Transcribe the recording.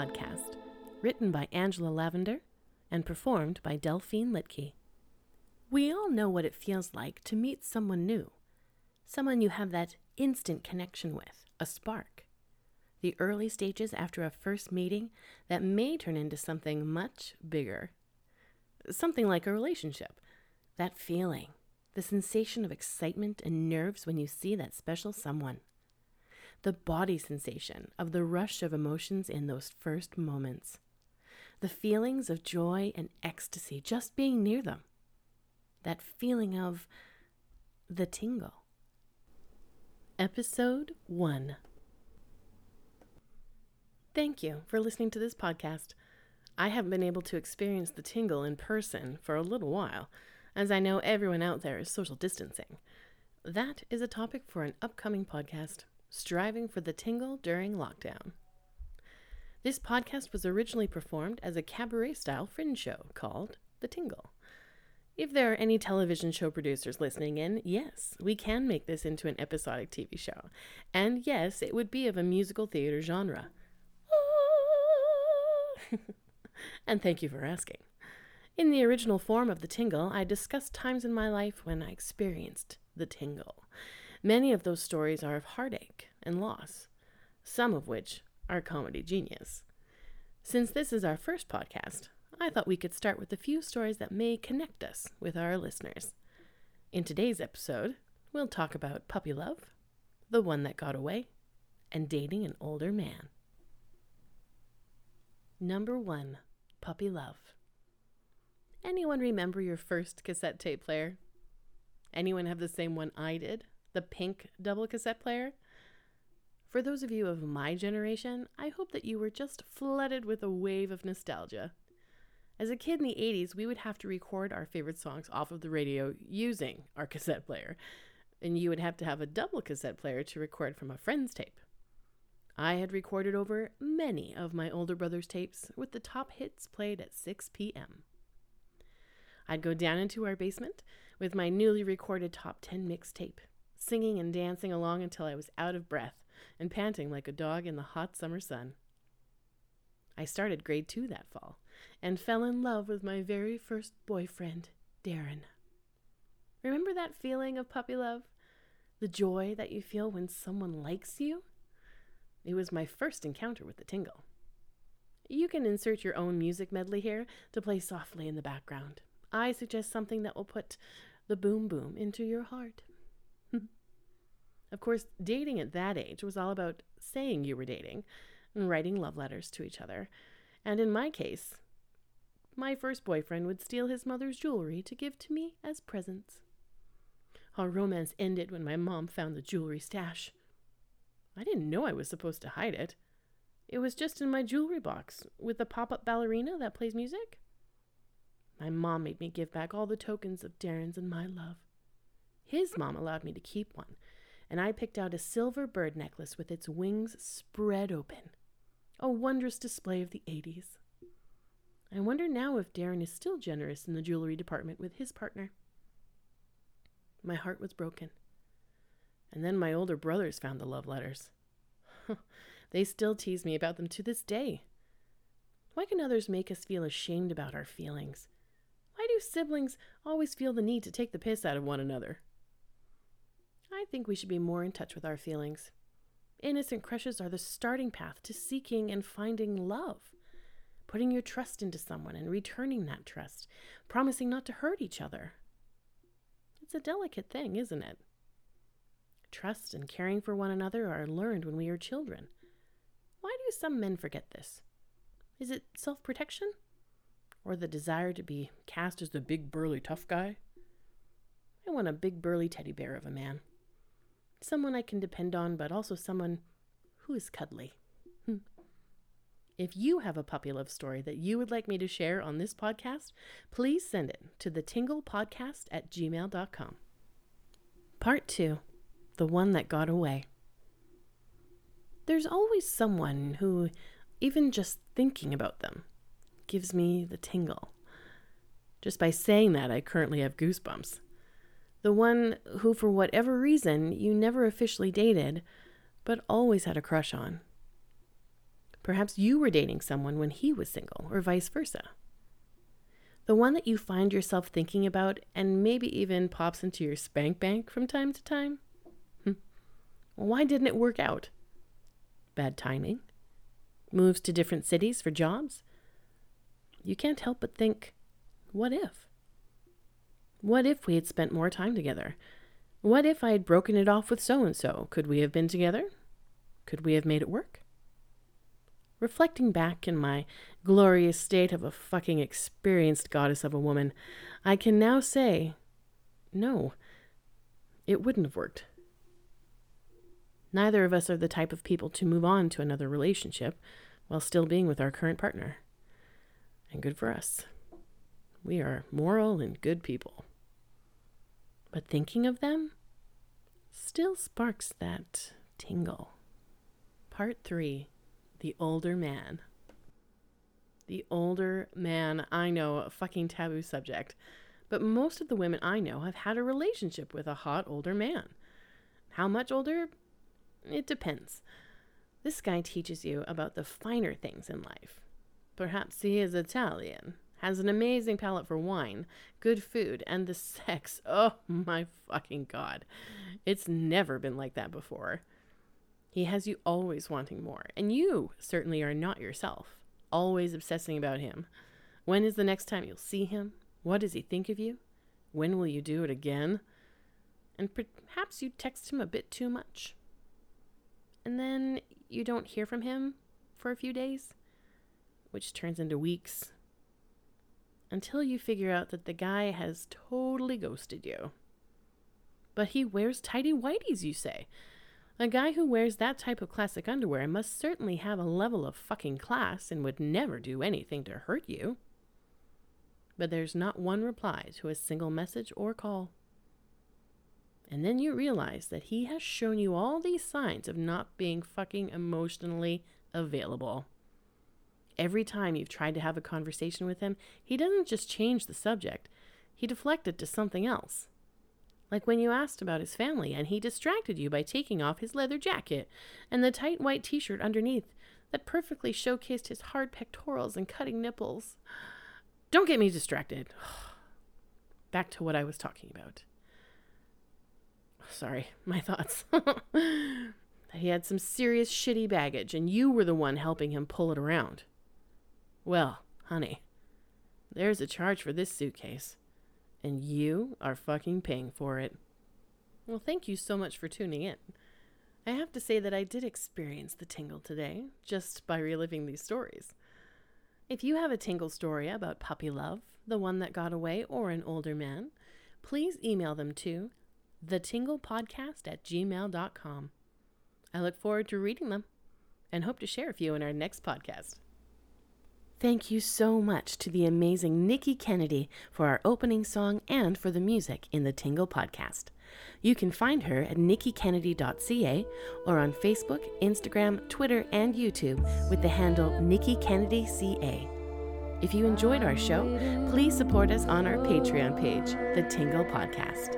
Podcast, written by Angela Lavender and performed by Delphine Litke. We all know what it feels like to meet someone new, someone you have that instant connection with, a spark. The early stages after a first meeting that may turn into something much bigger. Something like a relationship. That feeling, the sensation of excitement and nerves when you see that special someone. The body sensation of the rush of emotions in those first moments. The feelings of joy and ecstasy just being near them. That feeling of the tingle. Episode 1 Thank you for listening to this podcast. I haven't been able to experience the tingle in person for a little while, as I know everyone out there is social distancing. That is a topic for an upcoming podcast Striving for the Tingle During Lockdown. This podcast was originally performed as a cabaret style fringe show called The Tingle. If there are any television show producers listening in, yes, we can make this into an episodic TV show. And yes, it would be of a musical theater genre. and thank you for asking. In the original form of the tingle, I discussed times in my life when I experienced the tingle. Many of those stories are of heartache and loss, some of which are comedy genius. Since this is our first podcast, I thought we could start with a few stories that may connect us with our listeners. In today's episode, we'll talk about puppy love, the one that got away, and dating an older man. Number one, puppy love. Anyone remember your first cassette tape player? Anyone have the same one I did? The pink double cassette player? For those of you of my generation, I hope that you were just flooded with a wave of nostalgia. As a kid in the 80s, we would have to record our favorite songs off of the radio using our cassette player, and you would have to have a double cassette player to record from a friend's tape. I had recorded over many of my older brother's tapes with the top hits played at 6 p.m. I'd go down into our basement with my newly recorded top 10 mixtape, singing and dancing along until I was out of breath and panting like a dog in the hot summer sun. I started grade two that fall and fell in love with my very first boyfriend, Darren. Remember that feeling of puppy love? The joy that you feel when someone likes you? It was my first encounter with the tingle. You can insert your own music medley here to play softly in the background. I suggest something that will put the boom boom into your heart. Of course, dating at that age was all about saying you were dating and writing love letters to each other. And in my case, my first boyfriend would steal his mother's jewelry to give to me as presents. Our romance ended when my mom found the jewelry stash. I didn't know I was supposed to hide it. It was just in my jewelry box with the pop up ballerina that plays music. My mom made me give back all the tokens of Darren's and my love. His mom allowed me to keep one, and I picked out a silver bird necklace with its wings spread open a wondrous display of the 80s. I wonder now if Darren is still generous in the jewelry department with his partner. My heart was broken. And then my older brothers found the love letters. they still tease me about them to this day. Why can others make us feel ashamed about our feelings? Why do siblings always feel the need to take the piss out of one another? I think we should be more in touch with our feelings. Innocent crushes are the starting path to seeking and finding love. Putting your trust into someone and returning that trust, promising not to hurt each other. It's a delicate thing, isn't it? Trust and caring for one another are learned when we are children. Why do some men forget this? Is it self protection? Or the desire to be cast as the big burly tough guy? I want a big burly teddy bear of a man someone I can depend on, but also someone who is cuddly. Hmm. If you have a puppy love story that you would like me to share on this podcast, please send it to the at gmail.com. Part 2 The One That Got Away. There's always someone who, even just thinking about them, gives me the tingle. Just by saying that, I currently have goosebumps. The one who, for whatever reason, you never officially dated, but always had a crush on. Perhaps you were dating someone when he was single, or vice versa. The one that you find yourself thinking about and maybe even pops into your spank bank from time to time. Hm. Why didn't it work out? Bad timing? Moves to different cities for jobs? You can't help but think, what if? What if we had spent more time together? What if I had broken it off with so and so? Could we have been together? Could we have made it work? Reflecting back in my glorious state of a fucking experienced goddess of a woman, I can now say, no, it wouldn't have worked. Neither of us are the type of people to move on to another relationship while still being with our current partner. And good for us. We are moral and good people. But thinking of them still sparks that tingle. Part 3 The Older Man. The older man, I know, a fucking taboo subject. But most of the women I know have had a relationship with a hot older man. How much older? It depends. This guy teaches you about the finer things in life. Perhaps he is Italian, has an amazing palate for wine, good food, and the sex. Oh my fucking god. It's never been like that before. He has you always wanting more, and you certainly are not yourself, always obsessing about him. When is the next time you'll see him? What does he think of you? When will you do it again? And perhaps you text him a bit too much. And then you don't hear from him for a few days, which turns into weeks, until you figure out that the guy has totally ghosted you. But he wears tidy whities, you say. A guy who wears that type of classic underwear must certainly have a level of fucking class and would never do anything to hurt you. But there's not one reply to a single message or call. And then you realize that he has shown you all these signs of not being fucking emotionally available. Every time you've tried to have a conversation with him, he doesn't just change the subject, he deflected to something else. Like when you asked about his family and he distracted you by taking off his leather jacket and the tight white t shirt underneath that perfectly showcased his hard pectorals and cutting nipples. Don't get me distracted. Back to what I was talking about. Sorry, my thoughts. he had some serious shitty baggage, and you were the one helping him pull it around. Well, honey, there's a charge for this suitcase, and you are fucking paying for it. Well, thank you so much for tuning in. I have to say that I did experience the tingle today just by reliving these stories. If you have a tingle story about puppy love, the one that got away, or an older man, please email them to thetinglepodcast at gmail.com. I look forward to reading them and hope to share a few in our next podcast. Thank you so much to the amazing Nikki Kennedy for our opening song and for the music in the Tingle podcast. You can find her at nikkikennedy.ca or on Facebook, Instagram, Twitter, and YouTube with the handle Nikki Kennedy CA. If you enjoyed our show, please support us on our Patreon page, The Tingle Podcast.